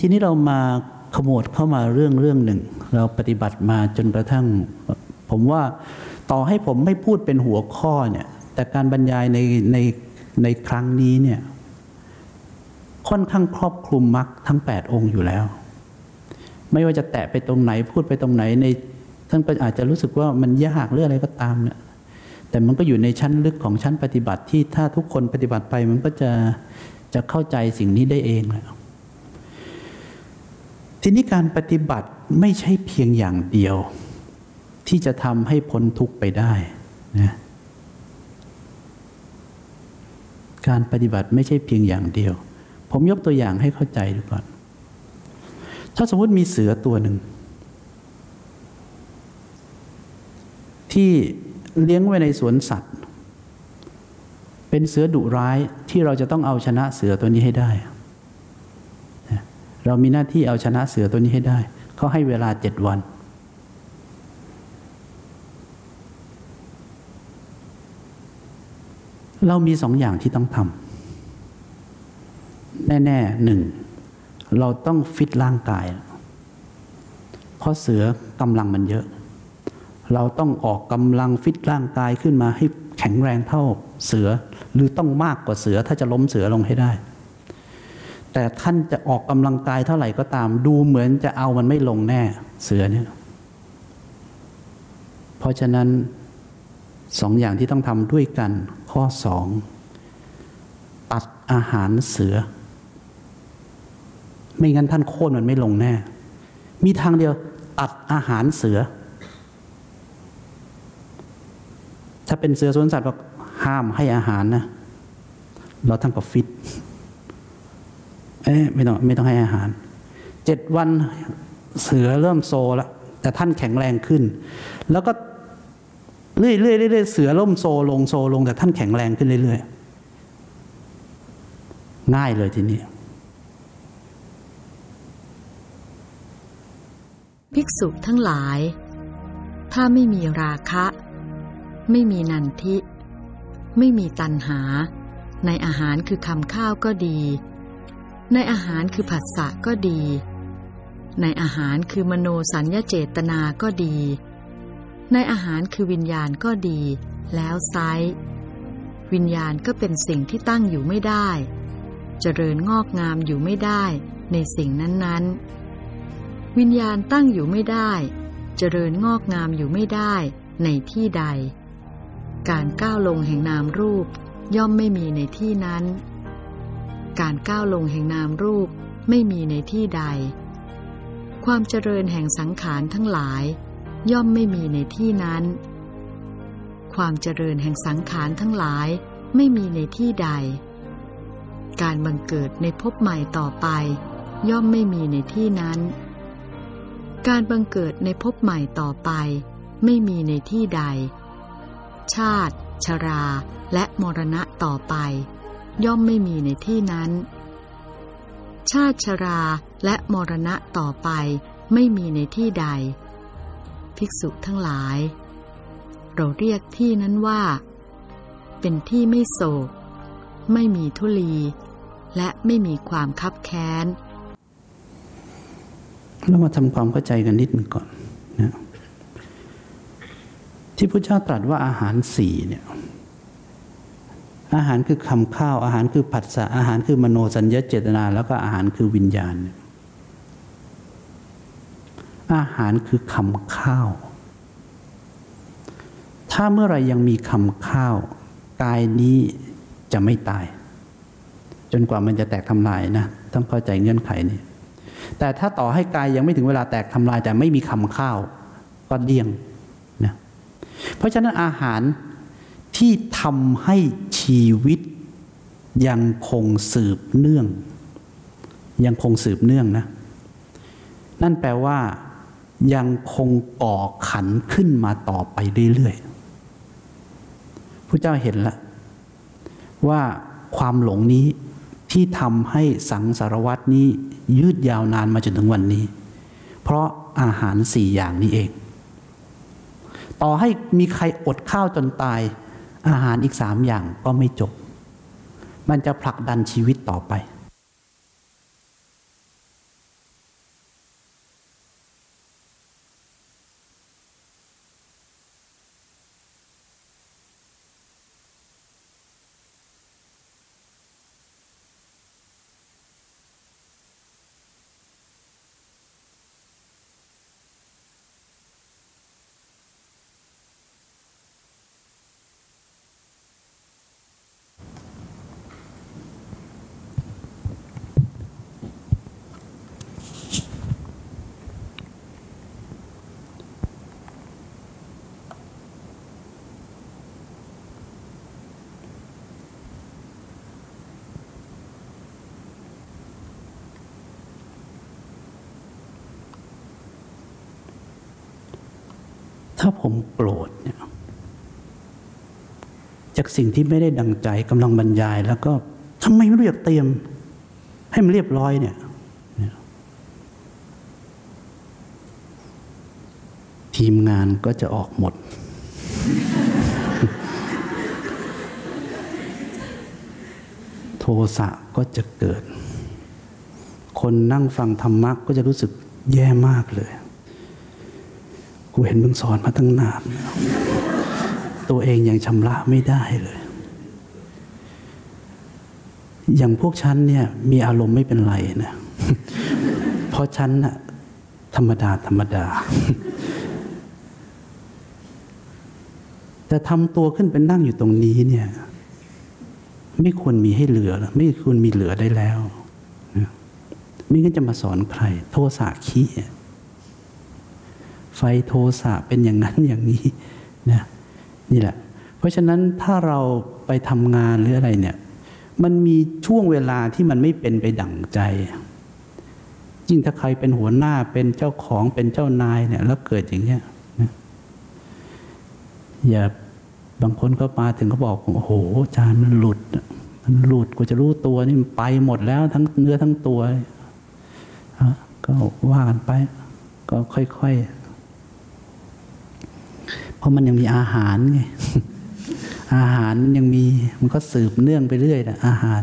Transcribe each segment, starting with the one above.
ทีนี้เรามาขมวดเข้ามาเรื่องเรื่องหนึ่ง เราปฏิบัติมาจนกระทั่ง ผมว่าต่อให้ผมไม่พูดเป็นหัวข้อเนี่ย แต่การบรรยายในในในครั้งนี้เนี่ย ค่อนข้างครอบคลุมมรรคทั้ง 8 องค์อยู่แล้ว ไม่ว่าจะแตะไปตรงไหนพูดไปตรงไหนในท่านอาจจะรู้สึกว่ามันยากหรืออะไรก็ตามเนี่ยแต่มันก็อยู่ในชั้นลึกของชั้นปฏิบัติที่ถ้าทุกคนปฏิบัติไปมันก็จะจะเข้าใจสิ่งนี้ได้เองแล้ว ทีนี้การปฏิบัติไม่ใช่เพียงอย่างเดียว ที่จะทำให้พ้นทุกข์ไปได้นะการปฏิบัติไม่ใช่เพียงอย่างเดียว ผมยกตัวอย่างให้เข้าใจดูก่อน ถ้าสมมติมีเสือตัวหนึ่ง ที่เลี้ยงไว้ในสวนสัตว์ เป็นเสือดุร้ายที่เราจะต้องเอาชนะเสือตัวนี้ให้ได้ เรามีหน้าที่เอาชนะเสือตัวนี้ให้ได้ เขาให้เวลาเจ็ดวัน เรามีสองอย่างที่ต้องทำแน่ๆหนึ่ง เราต้องฟิตร่างกาย เพราะเสือกำลังมันเยอะ เราต้องออกกำลังฟิตร่างกายขึ้นมาให้แข็งแรงเท่าเสือ หรือต้องมากกว่าเสือถ้าจะล้มเสือลงให้ได้ แต่ท่านจะออกกำลังกายเท่าไหร่ก็ตาม ดูเหมือนจะเอามันไม่ลงแน่ เสือเนี่ย เพราะฉะนั้นสองอย่างที่ต้องทำด้วยกัน ข้อสองตัดอาหารเสือ ไม่งั้นท่านโค่นมันไม่ลงแน่ มีทางเดียวตัดอาหารเสือ ถ้าเป็นเสือสวนสัตว์บอกห้ามให้อาหารนะ เราทั้งกับฟิต เอ๊ะไม่ต้องไม่ต้องให้อาหารเจ็ดวันเสือเริ่มโซแล้วแต่ท่านแข็งแรงขึ้น แล้วก็เรื่อยเรื่อยเรื่อยเสือล่มโซลงโซลง แต่ท่านแข็งแรงขึ้นเรื่อยๆง่ายเลยทีนี้ภิกษุทั้งหลาย ถ้าไม่มีราคะ ไม่มีนันทิ ไม่มีตัณหา ในอาหารคือคำข้าวก็ดี ในอาหารคือผัสสะก็ดี ในอาหารคือมโนสัญญาเจตนาก็ดี ในอาหารคือวิญญาณก็ดี แล้วไซวิญญาณก็เป็นสิ่งที่ตั้งอยู่ไม่ได้ เจริญงอกงามอยู่ไม่ได้ในสิ่งนั้นๆ วิญญาณตั้งอยู่ไม่ได้ เจริญงอกงามอยู่ไม่ได้ในที่ใด การก้าวลงแห่งนามรูปย่อมไม่มีในที่นั้น การก้าวลงแห่งนามรูปไม่มีในที่ใด ความเจริญแห่งสังขารทั้งหลาย ย่อมไม่มีในที่นั้น ความเจริญแห่งสังขารทั้งหลายไม่มีในที่ใด การบังเกิดในภพใหม่ต่อไป ย่อมไม่มีในที่นั้น การบังเกิดในภพใหม่ต่อไป ไม่มีในที่ใด ชาติ ชรา และมรณะต่อไป ย่อมไม่มีในที่นั้น ชาติชราและมรณะต่อไปไม่มีในที่ใด ภิกษุทั้งหลาย เราเรียกที่นั้นว่า เป็นที่ไม่โศก ไม่มีทุลี และไม่มีความคับแค้น เรามาทำความเข้าใจกันนิดหนึ่งก่อนนะที่พระเจ้าตรัสว่าอาหารสี่เนี่ย อาหารคือคำข้าว อาหารคือผัสสะอาหารคือมโนสัญญาเจตนา แล้วก็อาหารคือวิญญาณ อาหารคือคำข้าว ถ้าเมื่อไรยังมีคำข้าว กายนี้จะไม่ตาย จนกว่ามันจะแตกทำลายนะต้องเข้าใจเงื่อนไขนี้แต่ถ้าต่อให้กายยังไม่ถึงเวลาแตกทำลายแต่ไม่มีคำข้าวก็เดี่ยงนะเพราะฉะนั้นอาหาร ที่ทำให้ชีวิตยังคงสืบเนื่อง ยังคงสืบเนื่องนะ นั่นแปลว่า ยังคงก่อขันขึ้นมาต่อไปเรื่อยๆพระเจ้าเห็นแล้วว่าความหลงนี้ที่ทำให้สังสารวัตนี้ยืดยาวนานมาจนถึงวันนี้ เพราะอาหารสี่อย่างนี้เอง ต่อให้มีใครอดข้าวจนตาย อาหารอีกสามอย่างก็ไม่จบ มันจะผลักดันชีวิตต่อไป ถ้า ผมโกรธเนี่ยจากสิ่งที่ไม่ได้ดังใจกำลังบรรยาย แล้วก็ทำไมไม่รู้จักเตรียม ให้มันเรียบร้อยเนี่ยทีมงานก็จะออกหมด โทสะก็จะเกิด คนนั่งฟังธรรมะก็จะรู้สึกแย่มากเลย กูเห็นมึงสอนมาตั้งนาน ตัวเองยังชำระไม่ได้เลย อย่างพวกฉันเนี่ย มีอารมณ์ไม่เป็นไรนะ เพราะฉันน่ะธรรมดา ธรรมดา แต่ทำตัวขึ้นเป็นนั่งอยู่ตรงนี้เนี่ย ไม่ควรมีให้เหลือ ไม่ควรมีเหลือได้แล้ว ไม่งั้นจะมาสอนใคร โทสะขี้ ไฟโทสะเป็นอย่างนั้นอย่างนี้นะนี่แหละ เพราะฉะนั้นถ้าเราไปทำงานหรืออะไรเนี่ย มันมีช่วงเวลาที่มันไม่เป็นไปดั่งใจ ยิ่งถ้าใครเป็นหัวหน้าเป็นเจ้าของเป็นเจ้านายเนี่ย แล้วเกิดอย่างเงี้ยนะอย่าบางคนก็มาถึงก็บอกโอ้โหจารย์มันหลุด มันหลุดกูจะรู้ตัวนี่มันไปหมดแล้วทั้งเนื้อทั้งตัวก็ว่ากันไป ก็ค่อยๆ ราะมันยังมีอาหารไงอาหารมันยังมีมันก็สืบเนื่องไปเรื่อยนะอาหาร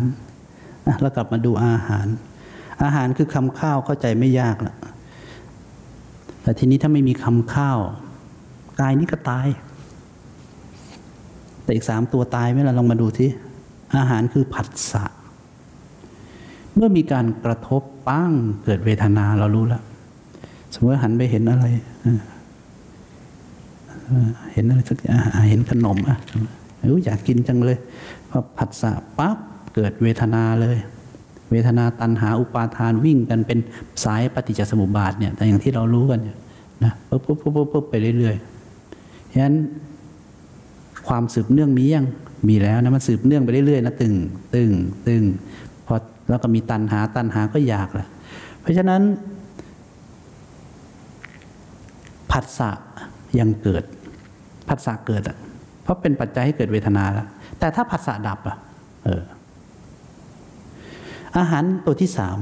อะแล้วกลับมาดูอาหาร อาหารคือคำข้าวเข้าใจไม่ยากละแต่ทีนี้ถ้าไม่มีคำข้าวกายนี้ก็ตาย แต่อีกสามตัวตายไหมล่ะลองมาดูที่อาหารคือผัสสะเมื่อมีการกระทบปั้งเกิดเวทนาเรารู้แล้วสมมติหันไปเห็นอะไร เห็นอะไรสักอย่างเห็นขนมอะเอออยากกินจังเลยพอผัสสะปั๊บเกิดเวทนาเลย เวทนาตันหาอุปาทานวิ่งกันเป็นสายปฏิจจสมุปบาทเนี่ยแต่อย่างที่เรารู้กันเนี่ยนะปุ๊บปุ๊บปุ๊บปุ๊บปุ๊บไปเรื่อยๆฉะนั้นความสืบเนื่องมียังมีแล้วนะมันสืบเนื่องไปเรื่อยๆนะตึงตึงตึงพอแล้วก็มีตันหาตันหาก็อยากละเพราะฉะนั้นผัสสะยังเกิด ผัสสะเกิดอะเพราะเป็นปัจจัยให้เกิดเวทนาแล้วแต่ถ้าผัสสะดับอะเอออาหารตัวที่สาม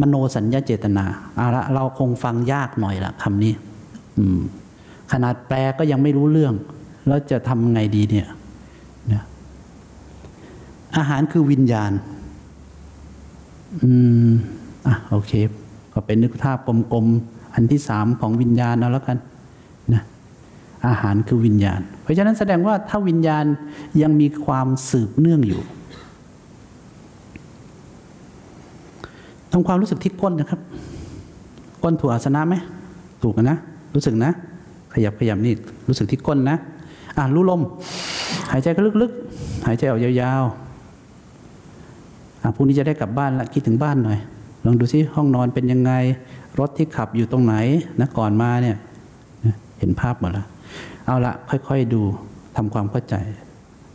มโนสัญญาเจตนาเอาละเราคงฟังยากหน่อยละคำนี้อืมขนาดแปลก็ยังไม่รู้เรื่อง แล้วจะทำไงดีเนี่ยนะอาหารคือวิญญาณ อืม อะ โอเค ก็เป็นนึกภาพกลมๆ อันที่สามของวิญญาณเอาแล้วกัน อาหารคือวิญญาณ เพราะฉะนั้นแสดงว่าถ้าวิญญาณยังมีความสืบเนื่องอยู่ทำความรู้สึกที่ก้นนะครับ ก้นถูกอาสนะไหมถูกนะ รู้สึกนะ ขยับขยับนี่รู้สึกที่ก้นนะ อ่ารู้ลม หายใจก็ลึกๆ หายใจออกยาวๆ อ่าพรุ่งนี้จะได้กลับบ้านละคิดถึงบ้านหน่อย ลองดูซิห้องนอนเป็นยังไง รถที่ขับอยู่ตรงไหนนะก่อนมาเนี่ย เห็นภาพหมดแล้ว เอาละค่อยๆดูทำความเข้าใจ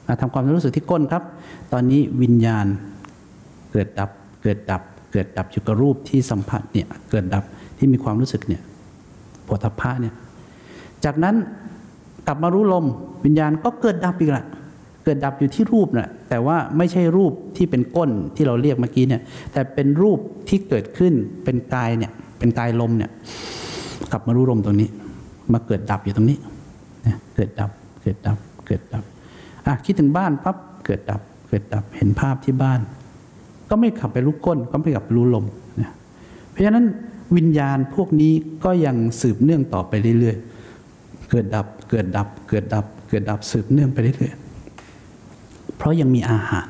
อะทำความรู้สึกที่ก้นครับ ตอนนี้วิญญาณเกิดดับเกิดดับ เกิดดับอยู่กับรูปที่สัมผัสเนี่ยเกิดดับที่มีความรู้สึกเนี่ยปวดทัพพะเนี่ยจากนั้นกลับมารู้ลมวิญญาณก็เกิดดับอีกละเกิดดับอยู่ที่รูปนะ่ะแต่ว่าไม่ใช่รูปที่เป็นก้นที่เราเรียกเมื่อกี้เนี่ยแต่เป็นรูปที่เกิดขึ้นเป็นกายเนี่ยเป็นกายลมเนี่ยกลับมารู้ลมตรงนี้ มาเกิดดับอยู่ตรงนี้ นะเกิดดับเกิดดับเกิดดับอะคิดถึงบ้านปั๊บเกิดดับเกิดดับเห็นภาพที่บ้าน ก็ไม่ขับไปรู้ก้นก็ไม่กลับไปรู้ลมนะเพราะฉะนั้นวิญญาณพวกนี้ก็ยังสืบเนื่องต่อไปเรื่อยๆ เกิดดับเกิดดับเกิดดับ เกิดดับสืบเนื่องไปเรื่อยๆ เพราะยังมีอาหาร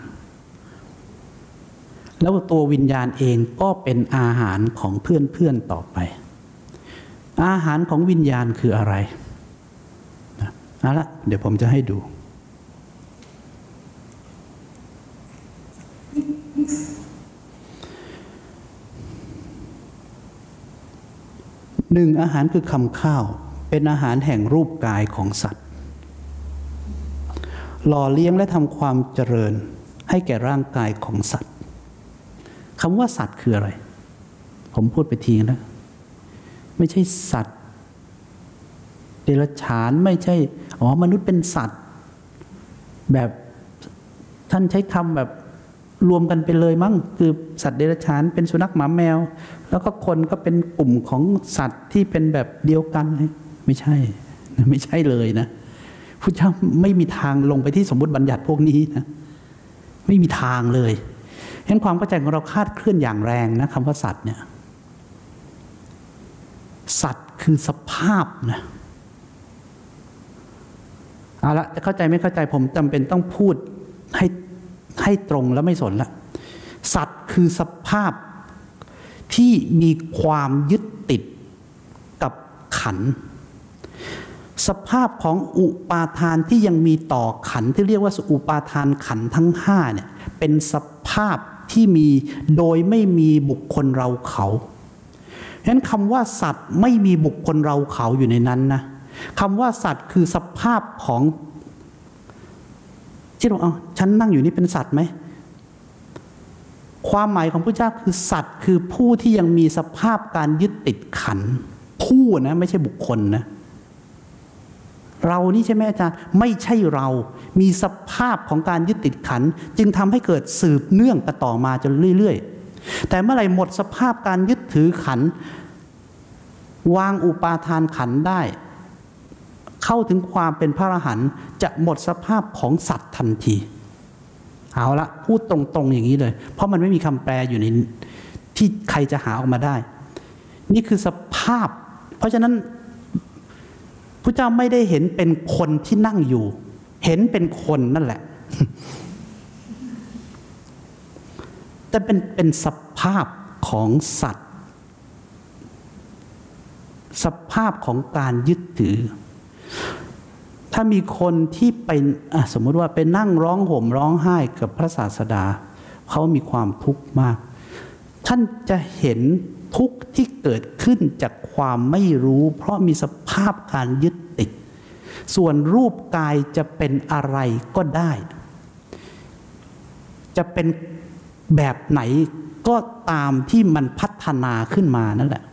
แล้วตัววิญญาณเองก็เป็นอาหารของเพื่อนๆต่อไป อาหารของวิญญาณคืออะไร เอาละเดี๋ยวผมจะให้ดู หนึ่งอาหารคือคำข้าว เป็นอาหารแห่งรูปกายของสัตว์ หล่อเลี้ยงและทำความเจริญให้แก่ร่างกายของสัตว์คำว่าสัตว์คืออะไร ผมพูดไปทีแล้วไม่ใช่สัตว์เดรัจฉานไม่ใช่ อ๋อ มนุษย์เป็นสัตว์ แบบท่านใช้คำแบบรวมกันไปเลยมั้งคือสัตว์เดรัจฉานเป็นสุนัขหมาแมว แล้วก็คนก็เป็นกลุ่มของสัตว์ที่เป็นแบบเดียวกันไม่ใช่ ไม่ใช่เลยนะพุทธเจ้าไม่มีทางลงไปที่สมมติบัญญัติพวกนี้นะไม่มีทางเลยเห็นความเข้าใจของเราคาดเคลื่อนอย่างแรงนะคำว่าสัตว์เนี่ยสัตว์คือสภาพนะ เอาละจะเข้าใจไม่เข้าใจผมจำเป็นต้องพูดให้ให้ตรงแล้วไม่สนละ สัตว์คือสภาพที่มีความยึดติดกับขัน สภาพของอุปาทานที่ยังมีต่อขันที่เรียกว่าอุปาทานขันทั้งห้าเนี่ยเป็นสภาพที่มีโดยไม่มีบุคคลเราเขาฉะนั้นคำว่าสัตว์ไม่มีบุคคลเราเขาอยู่ในนั้นนะ คำว่าสัตว์คือสภาพของที่เราเอาฉันนั่งอยู่นี่เป็นสัตว์ไหม ความหมายของพระเจ้าคือสัตว์คือผู้ที่ยังมีสภาพการยึดติดขัน ผู้นะไม่ใช่บุคคลนะ เรานี่ใช่ไหมอาจารย์ไม่ใช่เรา มีสภาพของการยึดติดขัน จึงทำให้เกิดสืบเนื่องกันต่อมาจนเรื่อย ๆ แต่เมื่อไหร่หมดสภาพการยึดถือขัน วางอุปาทานขันได้ เข้าถึงความเป็นพระอรหันต์จะหมดสภาพของสัตว์ทันที เอาละพูดตรงๆอย่างนี้เลย เพราะมันไม่มีคำแปลอยู่ในที่ใครจะหาออกมาได้ นี่คือสภาพ เพราะฉะนั้นพระเจ้าไม่ได้เห็นเป็นคนที่นั่งอยู่ เห็นเป็นคนนั่นแหละ แต่เป็นเป็นสภาพของสัตว์ สภาพของการยึดถือ ถ้ามีคนที่ไปสมมุติว่าไปนั่งร้องห่มร้องไห้กับพระศาสดา เขามีความทุกข์มาก ท่านจะเห็นทุกข์ที่เกิดขึ้นจากความไม่รู้ เพราะมีสภาพการยึดติด ส่วนรูปกายจะเป็นอะไรก็ได้ จะเป็นแบบไหนก็ตามที่มันพัฒนาขึ้นมานั่นแหละ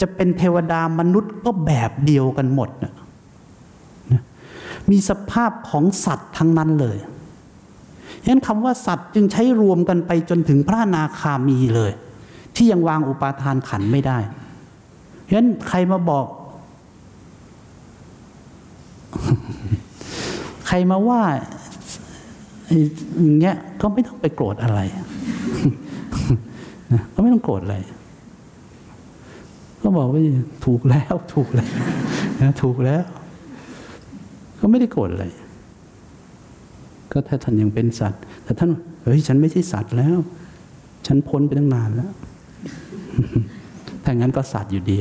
จะเป็นเทวดามนุษย์ก็แบบเดียวกันหมดนะ มีสภาพของสัตว์ทั้งนั้นเลยฉะนั้นคำว่าสัตว์จึงใช้รวมกันไปจนถึงพระนาคามีเลย ที่ยังวางอุปาทานขันไม่ได้ฉะนั้นใครมาบอก ใครมาว่าอย่างเงี้ยก็ไม่ต้องไปโกรธอะไรก็ไม่ต้องโกรธอะไรก็บอกว่าถูกแล้วถูกแล้วนะถูกแล้ว ก็ไม่ได้โกรธอะไร ก็ถ้าท่านยังเป็นสัตว์ แต่ท่านเฮ้ยฉันไม่ใช่สัตว์แล้ว ฉันพ้นไปตั้งนานแล้ว ถ้างั้นก็สัตว์อยู่ดี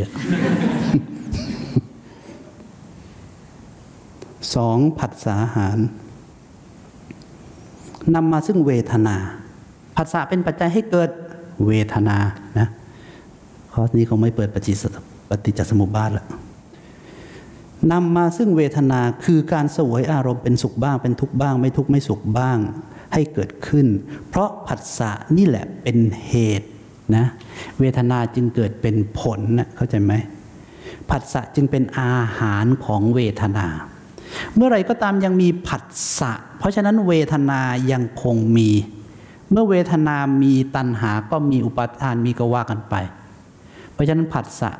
สองผัสสะอาหารนำมาซึ่งเวทนาผัสสะเป็นปัจจัยให้เกิดเวทนานะข้อนี้คงไม่เปิดปฏิปฏิจจสมุปบาทละ นำมาซึ่งเวทนาคือการสวยอารมณ์เป็นสุขบ้าง เป็นทุกข์บ้าง ไม่ทุกข์ไม่สุขบ้าง ให้เกิดขึ้น เพราะผัสสะนี่แหละเป็นเหตุนะเวทนาจึงเกิดเป็นผลนะเข้าใจไหมผัสสะจึงเป็นอาหารของเวทนา เมื่อไรก็ตามยังมีผัสสะ เพราะฉะนั้นเวทนายังคงมี เมื่อเวทนามีตัณหาก็มีอุปาทานมีก็ว่ากันไป เพราะฉะนั้นผัสสะ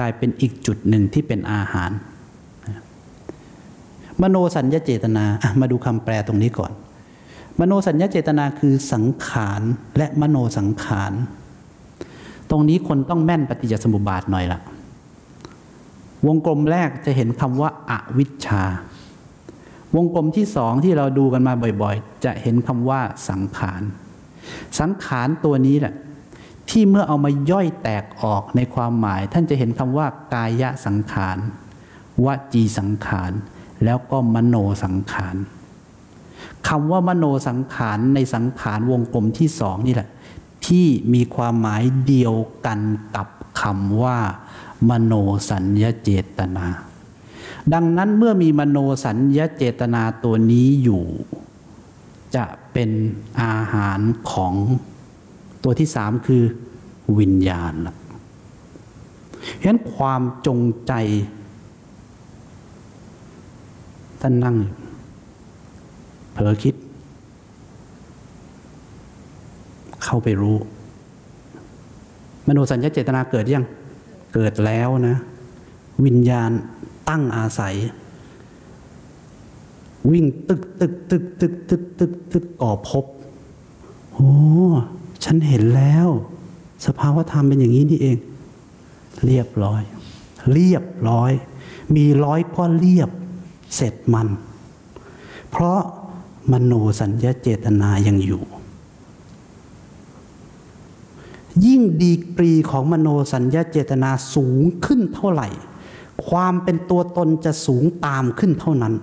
กลายเป็นอีกจุดหนึ่งที่เป็นอาหาร มโนสัญญาเจตนามาดูคำแปลตรงนี้ก่อน มโนสัญญาเจตนาคือสังขารและมโนสังขารตรงนี้คนต้องแม่นปฏิจจสมุปบาทหน่อยละวงกลมแรกจะเห็นคำว่าอาวิชชา วงกลมที่สองที่เราดูกันมาบ่อยๆ จะเห็นคำว่าสังขาร สังขารตัวนี้แหละที่เมื่อเอามาย่อยแตกออกในความหมาย ท่านจะเห็นคำว่ากายสังขารวจีสังขาร แล้วก็มโนสังขารคำว่ามโนสังขารในสังขารวงกลมที่สองนี่แหละ ที่มีความหมายเดียวกันกับคำว่า มโนสัญญาเจตนา ดังนั้นเมื่อมีมโนสัญญาเจตนาตัวนี้อยู่ จะเป็นอาหารของตัวที่สามคือวิญญาณละฉะนั้นความจงใจ ท่านนั่ง เผลอคิด เข้าไปรู้ มโนสัญญาเจตนาเกิดยัง เกิดแล้วนะ วิญญาณตั้งอาศัย วิ่งตึกตึกตึกตึกตึกตึกตึกก่อภพโอ้ฉันเห็นแล้ว สภาวธรรมเป็นอย่างนี้นี่เอง เรียบร้อย เรียบร้อย มีร้อยก็เรียบ เสร็จมัน เพราะมโนสัญญาเจตนายังอยู่ ยิ่งดีกรีของมโนสัญญาเจตนาสูงขึ้นเท่าไหร่ ความเป็นตัวตนจะสูงตามขึ้นเท่านั้น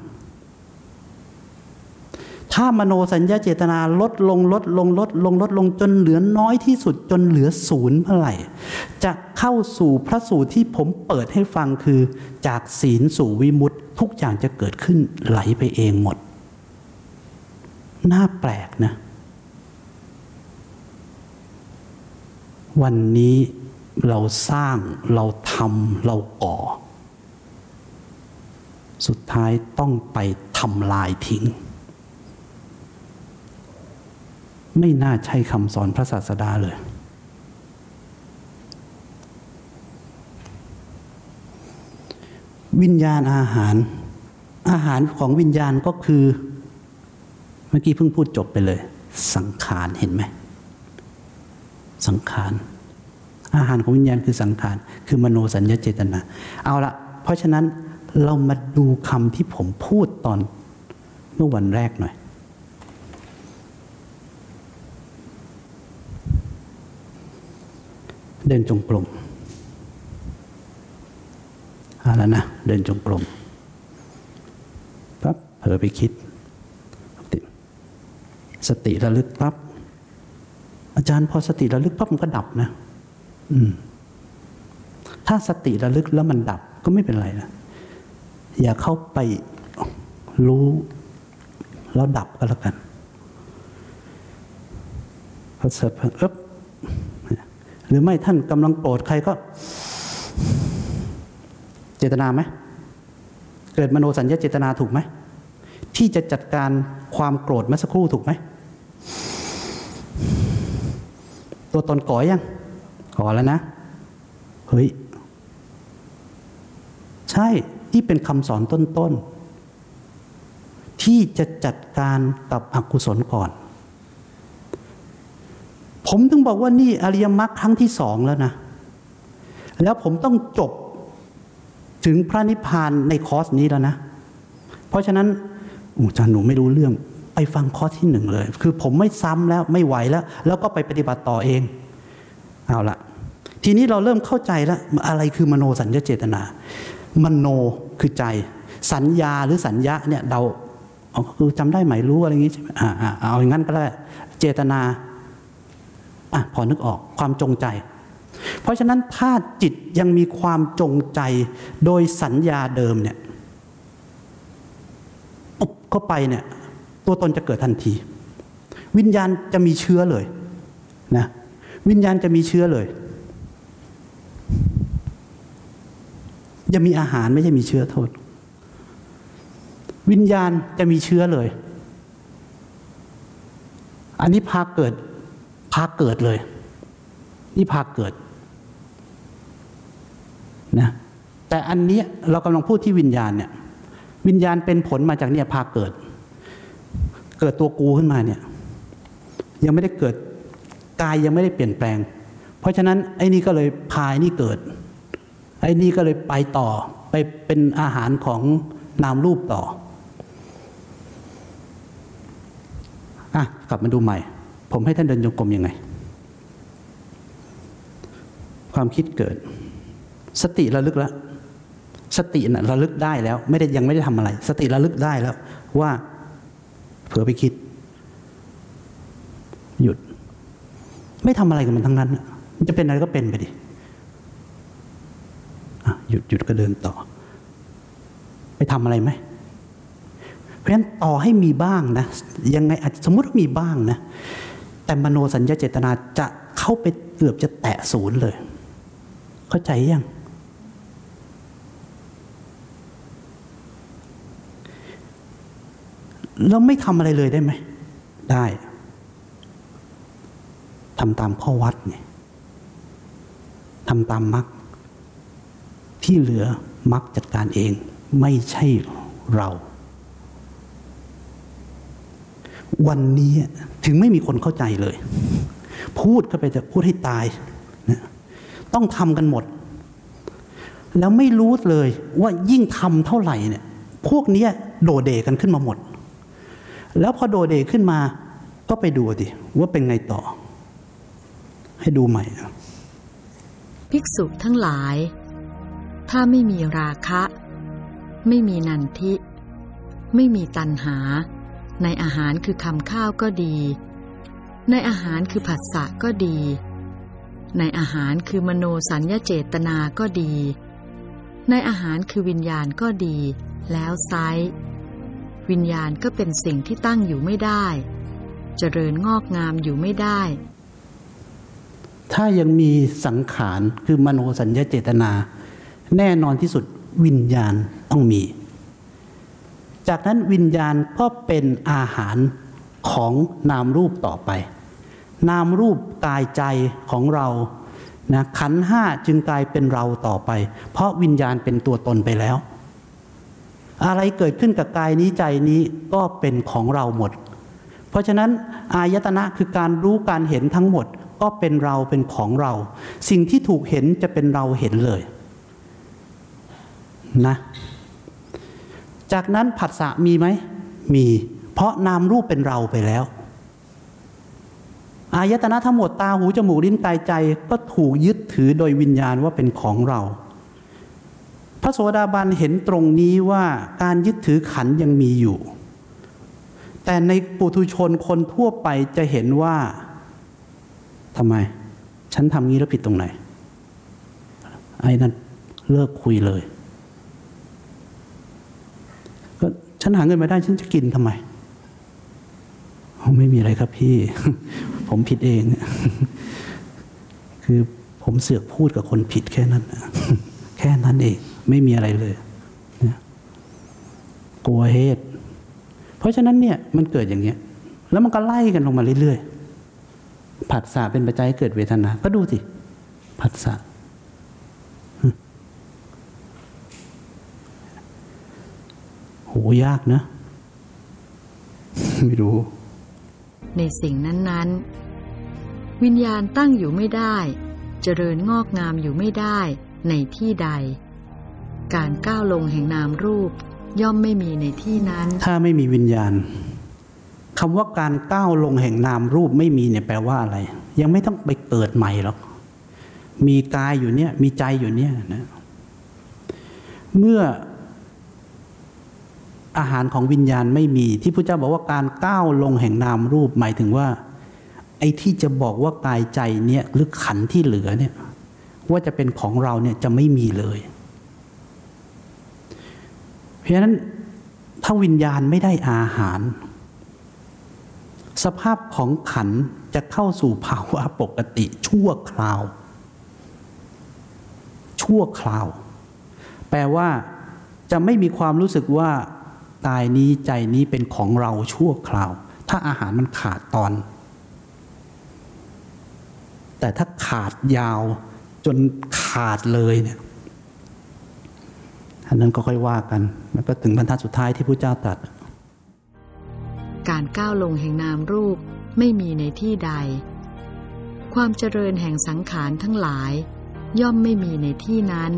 ถ้ามโนสัญญาเจตนาลดลงลดลงลดลงลดลงจนเหลือน้อยที่สุดจนเหลือศูนย์เมื่อไหร่ จะเข้าสู่พระสูตรที่ผมเปิดให้ฟังคือ จากศีลสู่วิมุตติทุกอย่างจะเกิดขึ้นไหลไปเองหมด น่าแปลกนะ วันนี้เราสร้างเราทำเราก่อ สุดท้ายต้องไปทำลายทิ้ง ไม่น่าใช่คำสอนพระศาสดาเลย วิญญาณอาหาร อาหารของวิญญาณก็คือ เมื่อกี้เพิ่งพูดจบไปเลย สังขารเห็นไหม สังขาร อาหารของวิญญาณคือสังขาร คือมโนสัญญาเจตนา เอาละเพราะฉะนั้นเรามาดูคำที่ผมพูดตอนเมื่อวันแรกหน่อย เดินจงกรมอาแล้วนะ เดินจงกรมปั๊บเผลอไปคิด สติระลึกปั๊บอาจารย์พอสติระลึกปั๊บมันก็ดับนะอืมถ้าสติระลึกแล้วมันดับก็ไม่เป็นไรนะ อย่าเข้าไปรู้แล้วดับก็แล้วกันพอเสร็จเอ๊บ หรือไม่ท่านกำลังโกรธใครก็ เจตนาไหมเกิดมโนสัญญาเจตนาถูกไหมที่จะจัดการความโกรธเมื่อสักครู่ถูกไหมตัวตนก่อยังก่อแล้วนะเฮ้ยใช่ที่เป็นคำสอนต้นๆที่จะจัดการกับอกุศลก่อน ผมถึงบอกว่านี่อริยมรรคครั้งที่สองแล้วนะ แล้วผมต้องจบถึงพระนิพพานในคอร์สนี้แล้วนะ เพราะฉะนั้นอาจารย์หนูไม่รู้เรื่องไปฟังคอร์สที่หนึ่งเลย คือผมไม่ซ้ำแล้วไม่ไหวแล้ว แล้วก็ไปปฏิบัติต่อเอง เอาละทีนี้เราเริ่มเข้าใจแล้วอะไรคือมโนสัญญาเจตนา มโนคือใจ สัญญาหรือสัญญาเนี่ยเราคือจำได้ไหมรู้อะไรอย่างงี้ใช่ไหมอ่าอ่าเอาอย่างนั้นก็ได้ เจตนา อะพอนึกออกความจงใจ เพราะฉะนั้นถ้าจิตยังมีความจงใจโดยสัญญาเดิมเนี่ยปุ๊บเข้าไปเนี่ยตัวตนจะเกิดทันที วิญญาณจะมีเชื้อเลยนะวิญญาณจะมีเชื้อเลยจะมีอาหารไม่ใช่มีเชื้อโทษ วิญญาณจะมีเชื้อเลย อันนี้พาเกิด พาเกิดเลย นี่พาเกิดนะแต่อันนี้เรากำลังพูดที่วิญญาณเนี่ย วิญญาณเป็นผลมาจากเนี่ยพาเกิด เกิดตัวกูขึ้นมาเนี่ย ยังไม่ได้เกิดกายยังไม่ได้เปลี่ยนแปลง เพราะฉะนั้นไอ้นี่ก็เลยพายนี่เกิด ไอ้นี่ก็เลยไปต่อไปเป็นอาหารของนามรูปต่ออะกลับมาดูใหม่ ผมให้ท่านเดินจงกรมยังไง ความคิดเกิด สติระลึกแล้วสติน่ะระลึกได้แล้ว ไม่ได้ยังไม่ได้ทำอะไร สติระลึกได้แล้ว ว่าเผลอไปคิด หยุด ไม่ทำอะไรกับมันทั้งนั้น มันจะเป็นอะไรก็เป็นไปดิหยุดหยุดก็เดินต่อ ไปทำอะไรไหมเพราะฉะนั้นต่อให้มีบ้างนะยังไงอาจสมมติว่ามีบ้างนะ แต่มโนสัญญาเจตนาจะเข้าไปเกือบจะแตะศูนย์เลย เข้าใจยังแล้วไม่ทำอะไรเลยได้ไหม ได้ทำตามข้อวัดไงทำตามมรรคที่เหลือมรรคจัดการเองไม่ใช่เรา วันนี้ถึงไม่มีคนเข้าใจเลย พูดก็ไปจะพูดให้ตายนะต้องทำกันหมด แล้วไม่รู้เลยว่ายิ่งทำเท่าไหร่เนี่ย พวกนี้โดเดกันขึ้นมาหมด แล้วพอโดเดขึ้นมาก็ไปดูดิว่าเป็นไงต่อ ให้ดูใหม่ ภิกษุทั้งหลาย ถ้าไม่มีราคะ ไม่มีนันทิ ไม่มีตัณหา ในอาหารคือคำข้าวก็ดี ในอาหารคือผัสสะก็ดี ในอาหารคือมโนสัญญาเจตนาก็ดี ในอาหารคือวิญญาณก็ดี แล้วไซวิญญาณก็เป็นสิ่งที่ตั้งอยู่ไม่ได้ เจริญงอกงามอยู่ไม่ได้ ถ้ายังมีสังขารคือมโนสัญญาเจตนา แน่นอนที่สุดวิญญาณต้องมี จากนั้นวิญญาณก็เป็นอาหารของนามรูปต่อไป นามรูปกายใจของเรานะขันห้าจึงกลายเป็นเราต่อไป เพราะวิญญาณเป็นตัวตนไปแล้ว อะไรเกิดขึ้นกับกายนี้ใจนี้ก็เป็นของเราหมด เพราะฉะนั้นอายตนะคือการรู้การเห็นทั้งหมดก็เป็นเราเป็นของเรา สิ่งที่ถูกเห็นจะเป็นเราเห็นเลยนะ จากนั้นผัสสะมีไหม มี เพราะนามรูปเป็นเราไปแล้ว อายตนะทั้งหมดตาหูจมูกลิ้นกายใจก็ถูกยึดถือโดยวิญญาณว่าเป็นของเรา พระโสดาบันเห็นตรงนี้ว่าการยึดถือขันธ์ยังมีอยู่ แต่ในปุถุชนคนทั่วไปจะเห็นว่าทำไม ฉันทำงี้แล้วผิดตรงไหน ไอ้นั่นเลิกคุยเลย ก็ ฉันหาเงินมาได้ฉันจะกินทำไมไม่มีอะไรครับพี่ ผมผิดเอง คือผมเสือกพูดกับคนผิดแค่นั้น แค่นั้นเอง ไม่มีอะไรเลยนะกลัวเหตุ เพราะฉะนั้นเนี่ยมันเกิดอย่างเงี้ย แล้วมันก็ไล่กันลงมาเรื่อยๆผัสสะเป็นปัจจัยเกิดเวทนา ก็ดูสิผัสสะ โหยากนะ ไม่รู้ ในสิ่งนั้น ๆ วิญญาณตั้งอยู่ไม่ได้ เจริญงอกงามอยู่ไม่ได้ในที่ใด การก้าวลงแห่งนามรูป ย่อมไม่มีในที่นั้น ถ้าไม่มีวิญญาณคำว่าการก้าวลงแห่งนามรูปไม่มีเนี่ยแปลว่าอะไร ยังไม่ต้องไปเกิดใหม่หรอกมีกายอยู่เนี่ย มีใจอยู่เนี่ยนะเมื่อ อาหารของวิญญาณไม่มี ที่พระเจ้าบอกว่าการก้าวลงแห่งนามรูปหมายถึงว่า ไอ้ที่จะบอกว่ากายใจเนี่ยหรือขันที่เหลือเนี่ยว่าจะเป็นของเราเนี่ยจะไม่มีเลย เพราะฉะนั้นถ้าวิญญาณไม่ได้อาหาร สภาพของขันจะเข้าสู่ภาวะปกติชั่วคราว ชั่วคราว แปลว่าจะไม่มีความรู้สึกว่า กายนี้ใจนี้เป็นของเราชั่วคราว ถ้าอาหารมันขาดตอน แต่ถ้าขาดยาวจนขาดเลยเนี่ยอันนั้นก็ค่อยว่ากันแล้วก็ถึงบรรทัดสุดท้ายที่พระเจ้าตรัสการก้าวลงแห่งนามรูปไม่มีในที่ใด ความเจริญแห่งสังขารทั้งหลาย ย่อมไม่มีในที่นั้น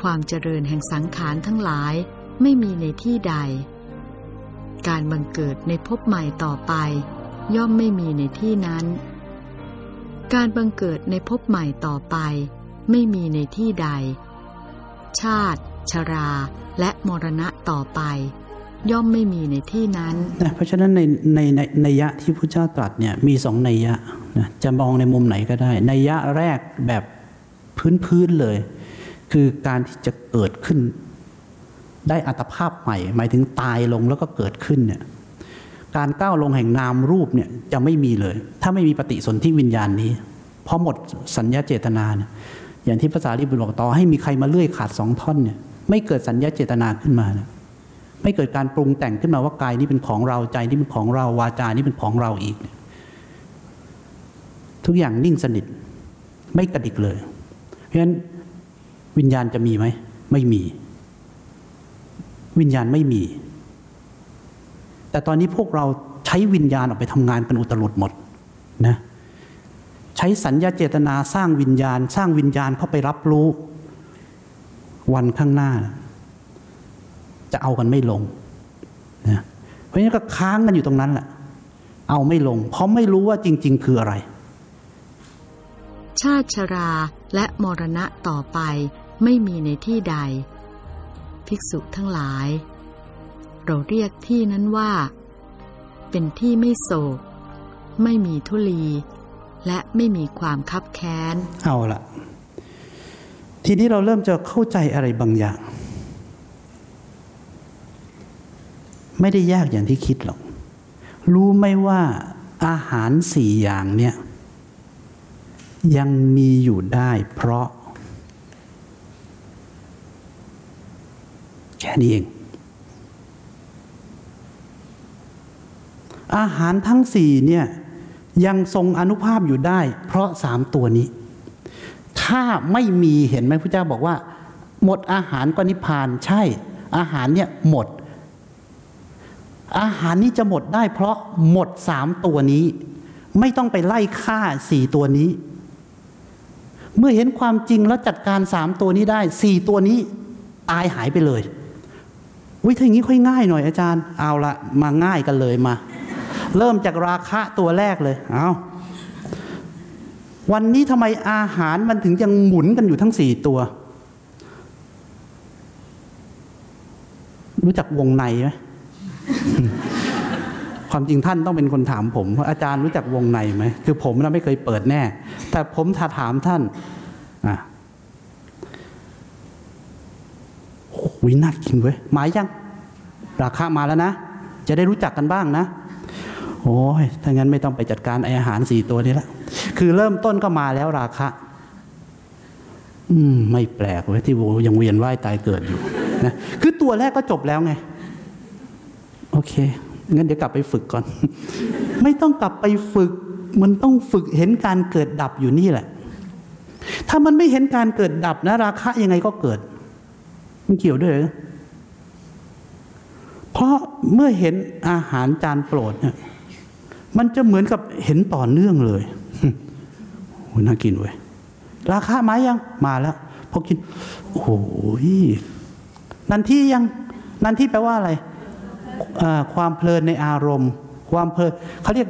ความเจริญแห่งสังขารทั้งหลาย ไม่มีในที่ใด การบังเกิดในภพใหม่ต่อไป ย่อมไม่มีในที่นั้น การบังเกิดในภพใหม่ต่อไป ไม่มีในที่ใด ชาติ ชราและมรณะต่อไป ย่อมไม่มีในที่นั้นนะเพราะฉะนั้นในในในในยะที่พระเจ้าตรัสเนี่ยมีสองในยะนะจะมองในมุมไหนก็ได้ ในยยะแรกแบบพื้นๆเลย คือการที่จะเกิดขึ้น ได้อัตภาพใหม่ หมายถึงตายลงแล้วก็เกิดขึ้นเนี่ยการก้าวลงแห่งนามรูปเนี่ยจะไม่มีเลย ถ้าไม่มีปฏิสนธิวิญญาณนี้เพราะหมดสัญญาเจตนาเนี่ยอย่างที่ภาษาลิบุตรบอกต่อให้มีใครมาเลื่อยขาดสองท่อนเนี่ยไม่เกิดสัญญาเจตนาขึ้นมานไม่เกิดการปรุงแต่งขึ้นมาว่ากายนี้เป็นของเราใจนี้เป็นของเราวาจานี้เป็นของเราอีก ทุกอย่างนิ่งสนิท ไม่กระดิกเลย เพราะฉะนั้นวิญญาณจะมีไหม ไม่มี วิญญาณไม่มี แต่ตอนนี้พวกเราใช้วิญญาณออกไปทำงานกันอุตลุดหมดนะใช้สัญญาเจตนาสร้างวิญญาณ สร้างวิญญาณเข้าไปรับรู้ วันข้างหน้า จะเอากันไม่ลงนะเพราะฉะนั้นก็ค้างกันอยู่ตรงนั้นแหละเอาไม่ลง เพราะไม่รู้ว่าจริง ๆ คืออะไร ชาติชราและมรณะต่อไปไม่มีในที่ใด ภิกษุทั้งหลาย เราเรียกที่นั้นว่า เป็นที่ไม่โศก ไม่มีทุลี และไม่มีความคับแค้น เอาละทีนี้เราเริ่มจะเข้าใจอะไรบางอย่าง ไม่ได้ยากอย่างที่คิดหรอก รู้ไหมว่าอาหารสี่อย่างเนี่ย ยังมีอยู่ได้เพราะ แค่นี้เอง อาหารทั้งสี่เนี่ยยังทรงอนุภาพอยู่ได้ เพราะสามตัวนี้ ถ้าไม่มีเห็นไหมพระเจ้าบอกว่า หมดอาหารก็นิพพานใช่ อาหารเนี่ยหมด อาหารนี้จะหมดได้ เพราะหมดสามตัวนี้ ไม่ต้องไปไล่ฆ่าสี่ตัวนี้ เมื่อเห็นความจริงแล้วจัดการสามตัวนี้ได้สี่ตัวนี้ตายหายไปเลย วิธีนี้ค่อยง่ายหน่อยอาจารย์ เอาละมาง่ายกันเลยมา เริ่มจากราคะตัวแรกเลย เอาวันนี้ทำไมอาหารมันถึงยังหมุนกันอยู่ทั้งสี่ตัว รู้จักวงในไหมความจริงท่านต้องเป็นคนถามผมว่าอาจารย์รู้จักวงในไหมคือผมนะไม่เคยเปิดแน่ แต่ผมถ้าถามท่านอะ อ้ยน่ากินเว้ยหมายยัง ราคามาแล้วนะ จะได้รู้จักกันบ้างนะ โอ้ยถ้างั้นไม่ต้องไปจัดการไออาหารสี่ตัวนี้ละ คือเริ่มต้นก็มาแล้วราคะอืมไม่แปลกเว้ยที่ยังเวียนว่ายตายเกิดอยู่นะคือตัวแรกก็จบแล้วไง โอเคงั้นเดี๋ยวกลับไปฝึกก่อน ไม่ต้องกลับไปฝึก มันต้องฝึกเห็นการเกิดดับอยู่นี่แหละ ถ้ามันไม่เห็นการเกิดดับนะ ราคะยังไงก็เกิด มันเกี่ยวด้วยเพราะเมื่อเห็นอาหารจานโปรดเนี่ย มันจะเหมือนกับเห็นต่อเนื่องเลยโอ้น่ากินเว้ย ราคาไหมยัง มาแล้วพอกิน โอ้โหนันที่ยัง นันที่แปลว่าอะไร ความเพลินในอารมณ์ ความเพลินเขาเรียก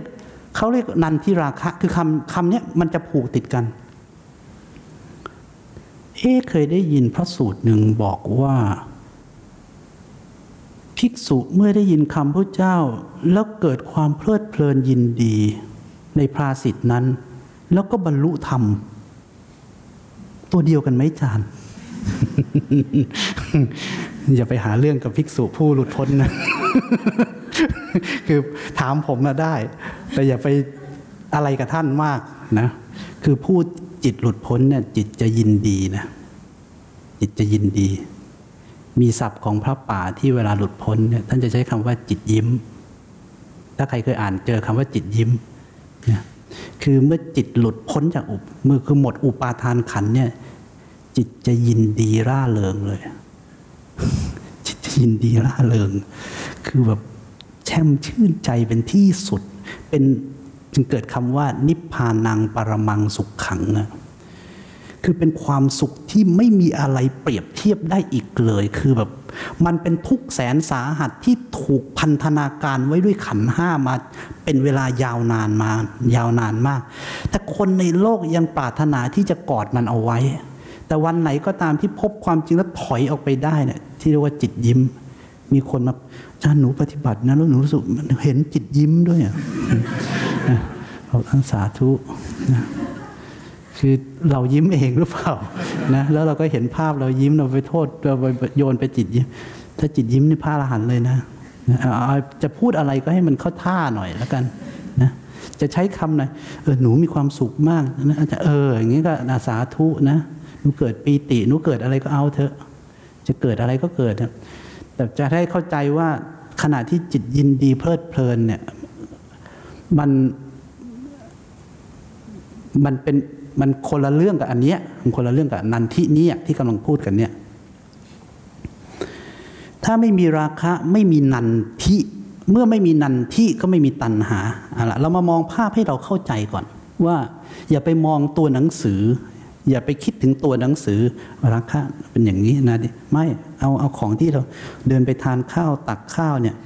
เขาเรียกนันทิราคะ คือคำคำนี้มันจะผูกติดกัน เอ๊เคยได้ยินพระสูตรหนึ่งบอกว่า ภิกษุเมื่อได้ยินคำพระเจ้า แล้วเกิดความเพลิดเพลินยินดี ในภราสิทธินั้น แล้วก็บรรลุธรรม ตัวเดียวกันไหมจานอย่าไปหาเรื่องกับภิกษุผู้หลุดพ้นนะ คือถามผมนะได้ แต่อย่าไปอะไรกับท่านมากนะ คือพูดจิตหลุดพ้นเนี่ยจิตจะยินดีนะจิตจะยินดี มีศัพท์ของพระป่าที่เวลาหลุดพ้นเนี่ยท่านจะใช้คำว่าจิตยิ้ม ถ้าใครเคยอ่านเจอคำว่าจิตยิ้มเนี่ยคือเมื่อจิตหลุดพ้นจากอุปเมื่อคือหมดอุปาทานขันเนี่ย จิตจะยินดีร่าเริงเลย จิตจะยินดีร่าเริง คือแบบแช่มชื่นใจเป็นที่สุด เป็น จึงเกิดคำว่า นิพพานังปรมังสุขขังนะคือเป็นความสุขที่ไม่มีอะไรเปรียบเทียบได้อีกเลย คือแบบ มันเป็นทุกแสนสาหัสที่ถูกพันธนาการไว้ด้วยขันห้ามา เป็นเวลายาวนานมา ยาวนานมาก แต่คนในโลกยังปรารถนาที่จะกอดมันเอาไว้ แต่วันไหนก็ตามที่พบความจริงแล้วถอยออกไปได้เนี่ยที่เรียกว่าจิตยิ้ม มีคนมาอาจารย์หนูปฏิบัตินะแล้วหนูรู้สึกเห็นจิตยิ้มด้วยอะ บอกทั้งสาธุนะคือเรายิ้มเองหรือเปล่านะแล้วเราก็เห็นภาพเรายิ้มเราไปโทษเราไปโยนไปจิตยิ้ม ถ้าจิตยิ้มนี่พระอรหันต์เลยนะจะพูดอะไรก็ให้มันเข้าท่าหน่อยแล้วกันนะจะใช้คำหน่อยเออหนูมีความสุขมากนะอาจจะเอออย่างนี้ก็อาสาธุนะหนูเกิดปีติหนูเกิดอะไรก็เอาเถอะ จะเกิดอะไรก็เกิดนะแต่จะให้เข้าใจว่าขณะที่จิตยินดีเพลิดเพลินเนี่ย มันมันเป็นมันคนละเรื่องกับอันเนี้ยมันคนละเรื่องกับนันทิเนี่ยที่กำลังพูดกันเนี่ย ถ้าไม่มีราคะไม่มีนันทิเมื่อไม่มีนันทิก็ไม่มีตัณหาอาละเรามามองภาพให้เราเข้าใจก่อน ว่าอย่าไปมองตัวหนังสือ อย่าไปคิดถึงตัวหนังสือราคะเป็นอย่างนี้นะดิไม่เอาเอาของที่เราเดินไปทานข้าวตักข้าวเนี่ย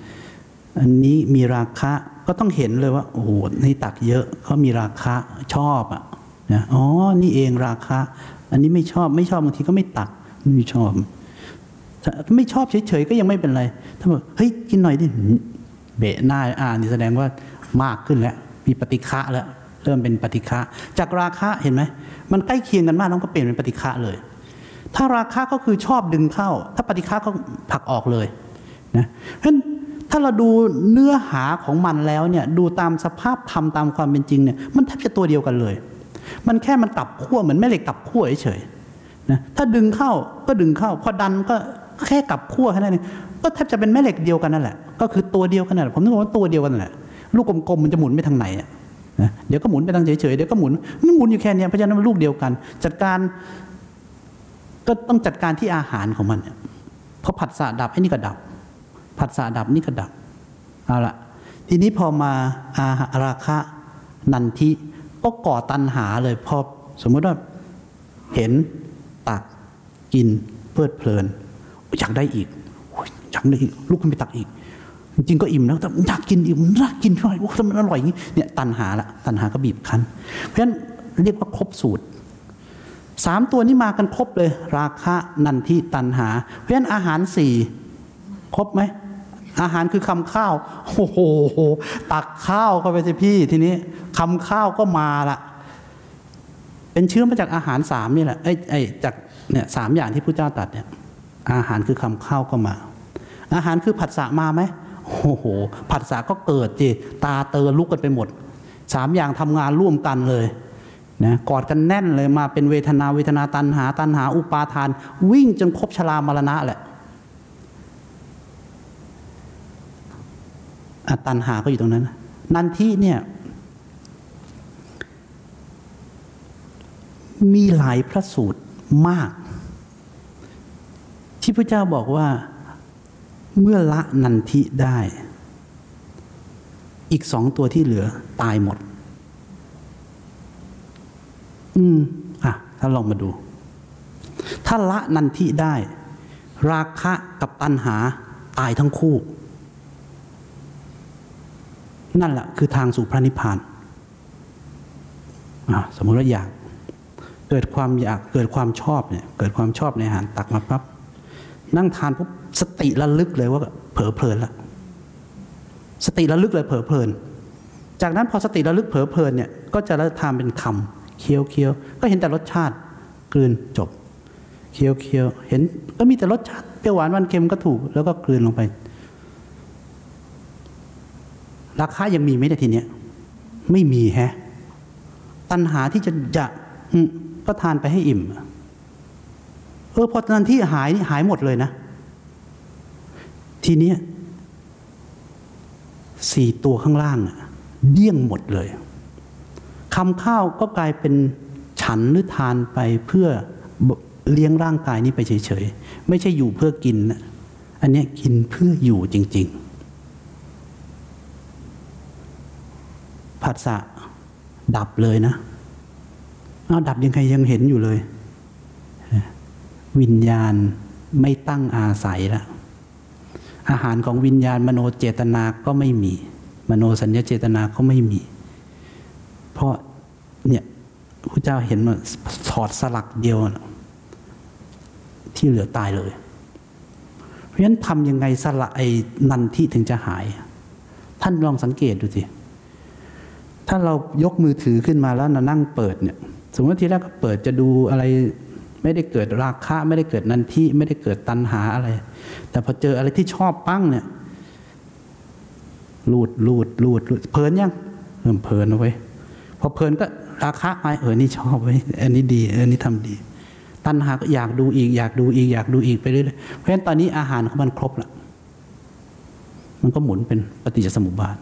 อันนี้มีราคะ ก็ต้องเห็นเลยว่าโอ้โหนี่ตักเยอะเขามีราคะชอบอะนะอ๋อนี่เองราคะอันนี้ไม่ชอบไม่ชอบบางทีก็ไม่ตักไม่ชอบไม่ชอบเฉยๆก็ยังไม่เป็นไร ถ้าบอกเฮ้ยกินหน่อยดิเบะหน้าอ่านนี่แสดงว่ามากขึ้นแล้ว มีปฏิฆะแล้ว เริ่มเป็นปฏิฆะจากราคะเห็นไหมมันใกล้เคียงกันมากน้องก็เปลี่ยนเป็นปฏิฆะเลย ถ้าราคะก็คือชอบดึงเข้า ถ้าปฏิฆะก็ผลักออกเลยนะเพราะฉะนั้น ถ้าเราดูเนื้อหาของมันแล้วเนี่ยดูตามสภาพธรรมตามความเป็นจริงเนี่ยมันแทบจะตัวเดียวกันเลย มันแค่มันกลับขั้วเหมือนแม่เหล็กกลับขั้วเฉยๆนะถ้าดึงเข้าก็ดึงเข้าพอดันก็แค่กลับขั้วแค่นั้นเองก็แทบจะเป็นแม่เหล็กเดียวกันนั่นแหละ ก็คือตัวเดียวกันนั่นแหละผมนึกว่าตัวเดียวกันแหละลูกกลมๆมันจะหมุนไปทางไหนนะเดี๋ยวก็หมุนไปทางเฉยๆเดี๋ยวก็หมุนมันหมุนอยู่แค่นี้เพราะฉะนั้นมันลูกเดียวกัน จัดการก็ต้องจัดการที่อาหารของมันเนี่ยพอผัสสะดับไอ้นี่ก็ดับ ผัสสะดับนี่ก็ดับเอาละทีนี้พอมาอาราคะนันทิก็ก่อตัณหาเลยพอสมมติว่าเห็นตักกินเพลิดเพลินอยากได้อีกอยากได้อีกลูกขึ้นไปตักอีก จริงก็อิ่มแล้วแต่อยากกินอีกมันน่ากกินหน่อยโอ้ทำไมอร่อยอย่างนี้เนี่ยตัณหาละตัณหาก็บีบคั้น เพราะฉะนั้นเรียกว่าครบสูตรสามตัวนี้มากันครบเลย ราคะนันทิตันหา เพราะฉะนั้นอาหารสี่ครบไหม อาหารคือคำข้าวโอ้โหตักข้าวเข้าไปสิพี่ทีนี้คำข้าวก็มาละเป็นเชื้อมาจากอาหารสามนี่แหละไอ้ไอ้จากเนี่ยสามอย่างที่พระเจ้าตัดเนี่ย อาหารคือคำข้าวก็มา อาหารคือผัสสะมาไหมโอ้โหผัสสะก็เกิดจีตาเตอลุกกันไปหมดสามอย่างทำงานร่วมกันเลยนะกอดกันแน่นเลยมาเป็นเวทนาเวทนาตันหาตันหาอุปาทาน วิ่งจนครบชรามรณะแหละอะ ตันหาก็อยู่ตรงนั้น นันทิเนี่ย มีหลายพระสูตรมาก ที่พระเจ้าบอกว่าเมื่อละนันทิได้ อีกสองตัวที่เหลือตายหมด อืม อะ ถ้าลองมาดู ถ้าละนันทิได้ ราคะกับตัณหาตายทั้งคู่ นั่นแหละคือทางสู่พระนิพพานสมมติว่าอยากเกิดความอยากเกิดความชอบเนี่ยเกิดความชอบในอาหารตักมาปั๊บนั่งทานปุ๊บสติระลึกเลยว่าเผลอเพลินละสติระลึกเลยเผลอเพลิน จากนั้นพอสติระลึกเผลอเพลินเนี่ยก็จะระทานเป็นคำเคี้ยวเคี้ยวก็เห็นแต่รสชาติกลืนจบเคี้ยวเคี้ยวเห็นก็มีแต่รสชาติเปรี้ยวหวานมันเค็มก็ถูก แล้วก็กลืนลงไป ราคายังมีไหมในทีเนี้ยไม่มีแฮะ ตัณหาที่จะจะก็ทานไปให้อิ่ม เออพอตอนที่หายนี่หายหมดเลยนะ ทีเนี้ยสี่ตัวข้างล่างอะเดี้ยงหมดเลยคำข้าวก็กลายเป็นฉันหรือทานไปเพื่อเลี้ยงร่างกายนี้ไปเฉยๆ ไม่ใช่อยู่เพื่อกินนะอันนี้กินเพื่ออยู่จริง ๆ ผัสสะดับเลยนะเอาดับยังไงยังเห็นอยู่เลย วิญญาณไม่ตั้งอาศัยแล้วอาหารของวิญญาณมโนเจตนาก็ไม่มี มโนสัญญาเจตนาก็ไม่มี เพราะเนี่ยพระเจ้าเห็นว่าถอดสลักเดียวนะที่เหลือตายเลย เพราะฉะนั้นทำยังไงสละไอ้นันที่ถึงจะหาย ท่านลองสังเกตดูสิ ถ้าเรายกมือถือขึ้นมาแล้วเรานั่งเปิดเนี่ยสมมติทีแรกก็เปิดจะดูอะไร ไม่ได้เกิดราคะไม่ได้เกิดนันทิไม่ได้เกิดตัณหาอะไร แต่พอเจออะไรที่ชอบปั้งเนี่ยลูดลูดลูดลูดเพลินยังเริ่มเพลินเอาไว้พอเพลินก็ราคะไปเออนี่ชอบไว้อันนี้ดีเออนี่ทำดี ตัณหาก็อยากดูอีก อยากดูอีก อยากดูอีกไปเรื่อยๆเพราะฉะนั้นตอนนี้อาหารของมันครบละมันก็หมุนเป็นปฏิจจสมุปบาท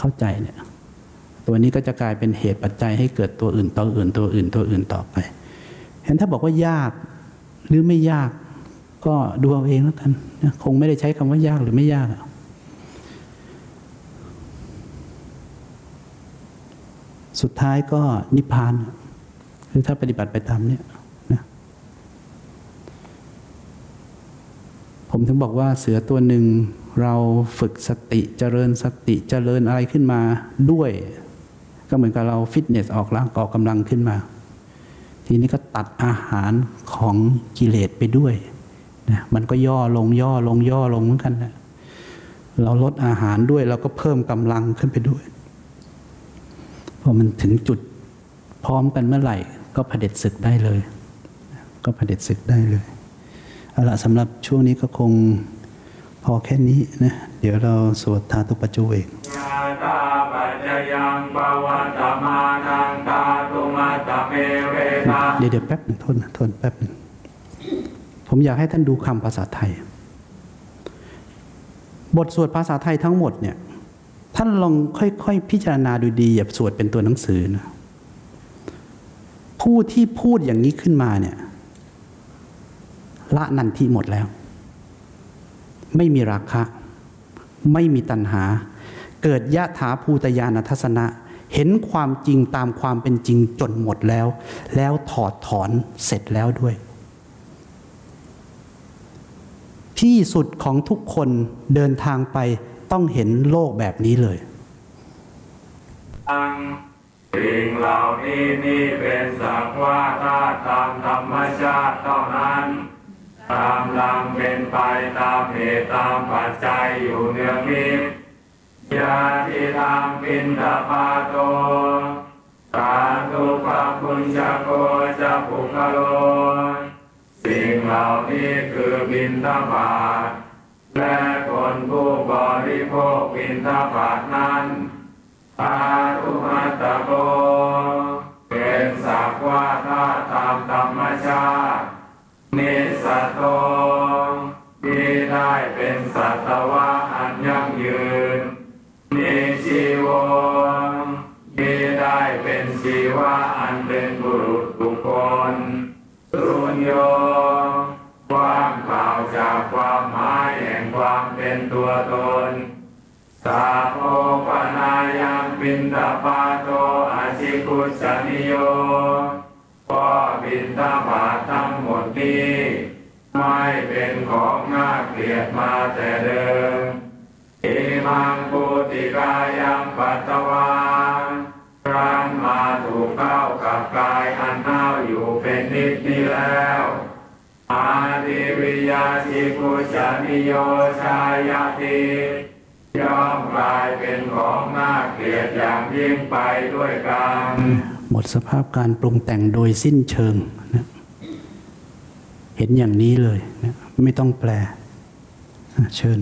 เข้าใจเนี่ย ตัวนี้ก็จะกลายเป็นเหตุปัจจัยให้เกิดตัวอื่นตัวอื่นตัวอื่นตัวอื่นต่อไปเห็นถ้าบอกว่ายากหรือไม่ยาก ก็ดูเอาเองแล้วกันคงไม่ได้ใช้คำว่ายากหรือไม่ยากสุดท้ายก็นิพพานคือถ้าปฏิบัติไปตามเนี้ยนะผมถึงบอกว่าเสือตัวหนึ่ง เราฝึกสติเจริญสติเจริญอะไรขึ้นมาด้วย ก็เหมือนกับเราฟิตเนสออกร่างออกกำลังขึ้นมา ทีนี้ก็ตัดอาหารของกิเลสไปด้วยนะมันก็ย่อลงย่อลงย่อลงเหมือนกันนะเราลดอาหารด้วยเราก็เพิ่มกำลังขึ้นไปด้วยพอมันถึงจุดพร้อมกันเมื่อไหร่ ก็เผด็จศึกได้เลย ก็เผด็จศึกได้เลยเอาละสำหรับช่วงนี้ก็คง พอแค่นี้นะเดี๋ยวเราสวดทาตุปจจุเอกยาตาปัจจยังปวัตตมานังตาตุมาตเมเวนะเดี๋ยวเดี๋ยวแป๊บหนึงโทษนะโทษแป๊บหนึงผมอยากให้ท่านดูคำภาษาไทย บทสวดภาษาไทยทั้งหมดเนี่ย ท่านลองค่อยๆ พิจารณาดูดีอย่าสวดเป็นตัวหนังสือนะผู้ที่พูดอย่างนี้ขึ้นมาเนี่ย ละนันทิหมดแล้ว ไม่มีราคะ ไม่มีตัณหา เกิดยะถาภูตยานทัศนะ เห็นความจริงตามความเป็นจริงจนหมดแล้ว แล้วถอดถอนเสร็จแล้วด้วย ที่สุดของทุกคนเดินทางไปต้องเห็นโลกแบบนี้เลยอังสิ่งเหล่านี้นี่เป็นสักว่าธาตุตามธรรมชาติเท่านั้น ตามลังเป็นไปตามเหตุตามปัจจัยอยู่เนืองนิดยาที่ทางปินทปาโตสาธุปะปุญจโกจะปุคโล สิ่งเหล่านี้คือบินทบาทและคนผู้บริโภคบินทบาทนั้นอาตุมัตตโก วะอันเป็นบุรุษบุคคลรุญโยว่างเปล่าจากความหมายแห่งความเป็นตัวตนสาโภปนายังปินตาปาโตอาชิคุชนิโยก็บินตาบาทั้งหมดนี้ ไม่เป็นของน่าเกลียดมาแต่เดิม แล้ว อาดิวิยาชิคุชนิโยชายาติย่อมกลายเป็นของน่าเกลียดอย่างยิ่งไปด้วยกันหมดสภาพการปรุงแต่งโดยสิ้นเชิงนะเห็นอย่างนี้เลยนะไม่ต้องแปลเชิญ